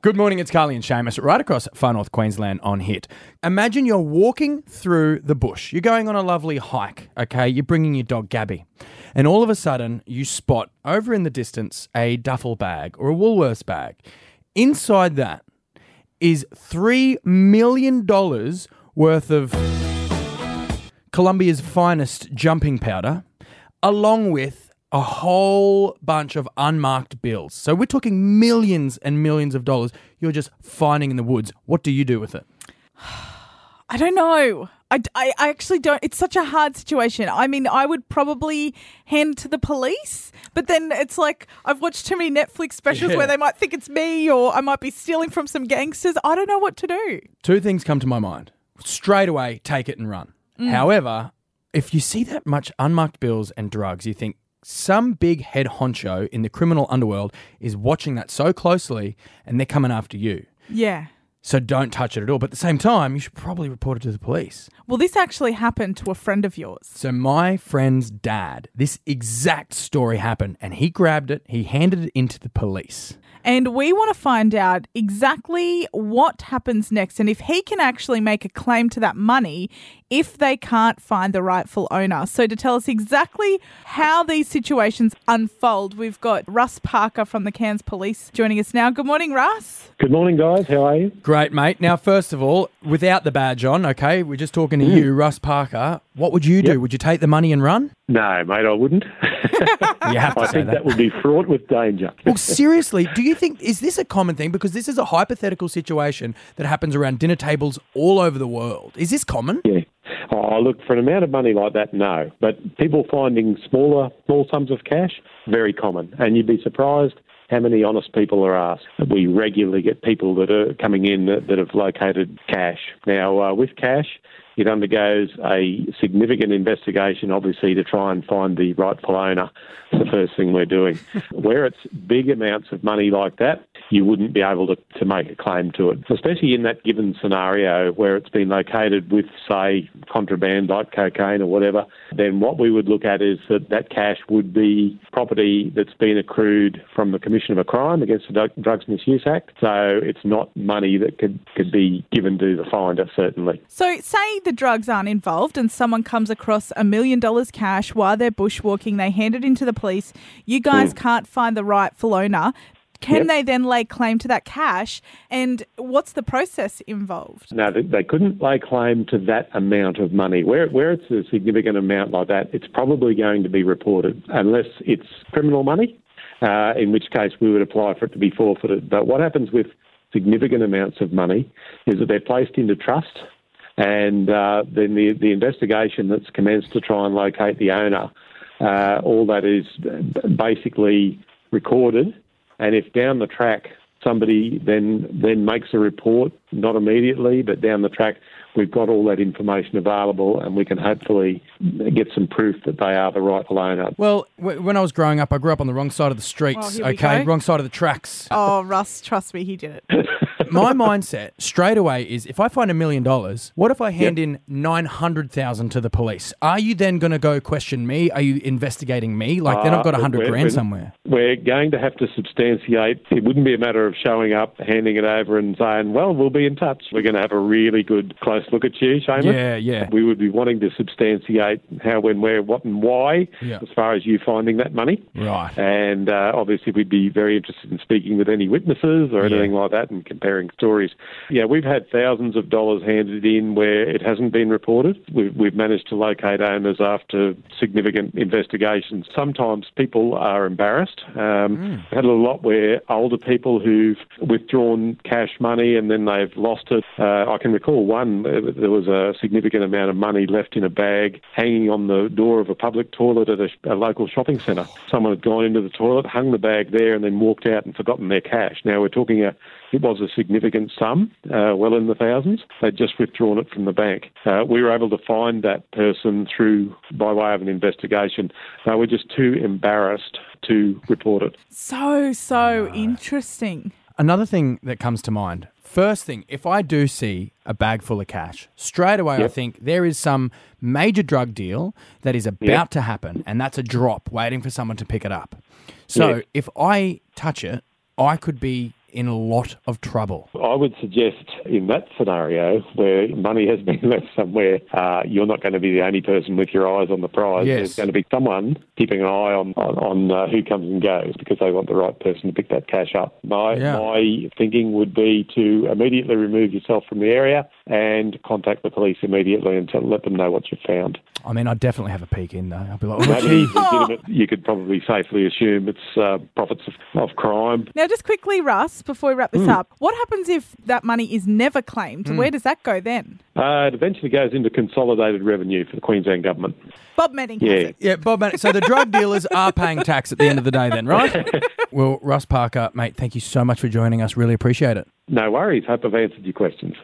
Good morning, it's Carly and Seamus right across Far North Queensland on Hit. Imagine you're walking through the bush. You're going on a lovely hike, okay? You're bringing your dog Gabby. And all of a sudden, you spot over in the distance a duffel bag or a Woolworths bag. Inside that is $3 million worth of Colombia's finest jumping powder, along with a whole bunch of unmarked bills. So we're talking millions and millions of dollars you're just finding in the woods. What do you do with it? I don't know. I, I, I actually don't. It's such a hard situation. I mean, I would probably hand to the police, but then it's like I've watched too many Netflix specials Yeah. where they might think it's me or I might be stealing from some gangsters. I don't know what to do. Two things come to my mind. Straight away, take it and run. Mm. However, if you see that much unmarked bills and drugs, you think some big head honcho in the criminal underworld is watching that so closely and they're coming after you. Yeah. So don't touch it at all. But at the same time, you should probably report it to the police. Well, this actually happened to a friend of yours. So my friend's dad, this exact story happened and he grabbed it, he handed it into the police. And we want to find out exactly what happens next and if he can actually make a claim to that money if they can't find the rightful owner. So, to tell us exactly how these situations unfold, we've got Russ Parker from the Cairns Police joining us now. Good morning, Russ. Good morning, guys. How are you? Great, mate. Now, first of all, without the badge on, okay, we're just talking to mm. you, Russ Parker. What would you do? Yep. Would you take the money and run? No, mate, I wouldn't. You have to I say think that. that would be fraught with danger. Well, seriously, do you think is this a common thing? Because this is a hypothetical situation that happens around dinner tables all over the world. Is this common? Yeah. Oh, look, for an amount of money like that, no. But people finding smaller, small sums of cash, very common. And you'd be surprised how many honest people are asked. We regularly get people that are coming in that, that have located cash. Now, uh, with cash, it undergoes a significant investigation, obviously, to try and find the rightful owner. It's the first thing we're doing. Where it's big amounts of money like that, you wouldn't be able to, to make a claim to it, especially in that given scenario where it's been located with, say, contraband like cocaine or whatever. Then what we would look at is that that cash would be property that's been accrued from the commission of a crime against the Drugs Misuse Act. So it's not money that could, could be given to the finder, certainly. So, say the drugs aren't involved and someone comes across a million dollars cash while they're bushwalking, they hand it into the police. You guys can't find the rightful owner. Can Yep. they then lay claim to that cash? And what's the process involved? No, they, they couldn't lay claim to that amount of money. Where, where it's a significant amount like that, it's probably going to be reported, unless it's criminal money, uh, in which case we would apply for it to be forfeited. But what happens with significant amounts of money is that they're placed into trust, and uh, then the, the investigation that's commenced to try and locate the owner, uh, all that is basically recorded and if down the track somebody then then makes a report, not immediately, but down the track, we've got all that information available, and we can hopefully get some proof that they are the rightful owner. Well, w- when I was growing up, I grew up on the wrong side of the streets. Oh, okay, go. wrong side of the tracks. Oh, Russ, trust me, he did it. My mindset straight away is: if I find a million dollars, what if I hand in nine hundred thousand to the police? Are you then going to go question me? Are you investigating me? Like then I've got a Uh, hundred we're- grand we're- somewhere. We're going to have to substantiate. It wouldn't be a matter of showing up, handing it over, and saying, "Well, we'll be in touch." We're going to have a really good close look at you, Seamus. Yeah, yeah. We would be wanting to substantiate how, when, where, what, and why, Yeah. as far as you finding that money. Right. And uh, obviously, we'd be very interested in speaking with any witnesses or Yeah. anything like that and comparing stories. Yeah, we've had thousands of dollars handed in where it hasn't been reported. We've, we've managed to locate owners after significant investigations. Sometimes people are embarrassed. Um, Had a lot where older people who've withdrawn cash money and then they've lost it. Uh, I can recall one, there was a significant amount of money left in a bag hanging on the door of a public toilet at a, a local shopping centre. Someone had gone into the toilet, hung the bag there, and then walked out and forgotten their cash. Now we're talking a, it was a significant sum, uh, well in the thousands. They'd just withdrawn it from the bank. Uh, we were able to find that person through by way of an investigation. They were just too embarrassed to report it. So, so interesting. Another thing that comes to mind. First thing, if I do see a bag full of cash, straight away I think there is some major drug deal that is about to happen, and that's a drop waiting for someone to pick it up. So Yeah. if I touch it, I could be in a lot of trouble. I would suggest in that scenario where money has been left somewhere, uh, you're not going to be the only person with your eyes on the prize. Yes. There's going to be someone keeping an eye on on, on uh, who comes and goes because they want the right person to pick that cash up. My Yeah. my thinking would be to immediately remove yourself from the area and contact the police immediately and tell, let them know what you've found. I mean, I'd definitely have a peek in though. I'll be like, oh, That gee. is legitimate. You could probably safely assume it's uh, profits of, of crime. Now, just quickly, Russ, before we wrap this up, what happens if that money is never claimed? Where does that go then? Uh, it eventually goes into consolidated revenue for the Queensland government. Bob Manning has Yeah. it. Yeah, Bob. Mann- So the drug dealers are paying tax at the end of the day, then, right? well, Russ Parker, mate, thank you so much for joining us. Really appreciate it. No worries. Hope I've answered your questions.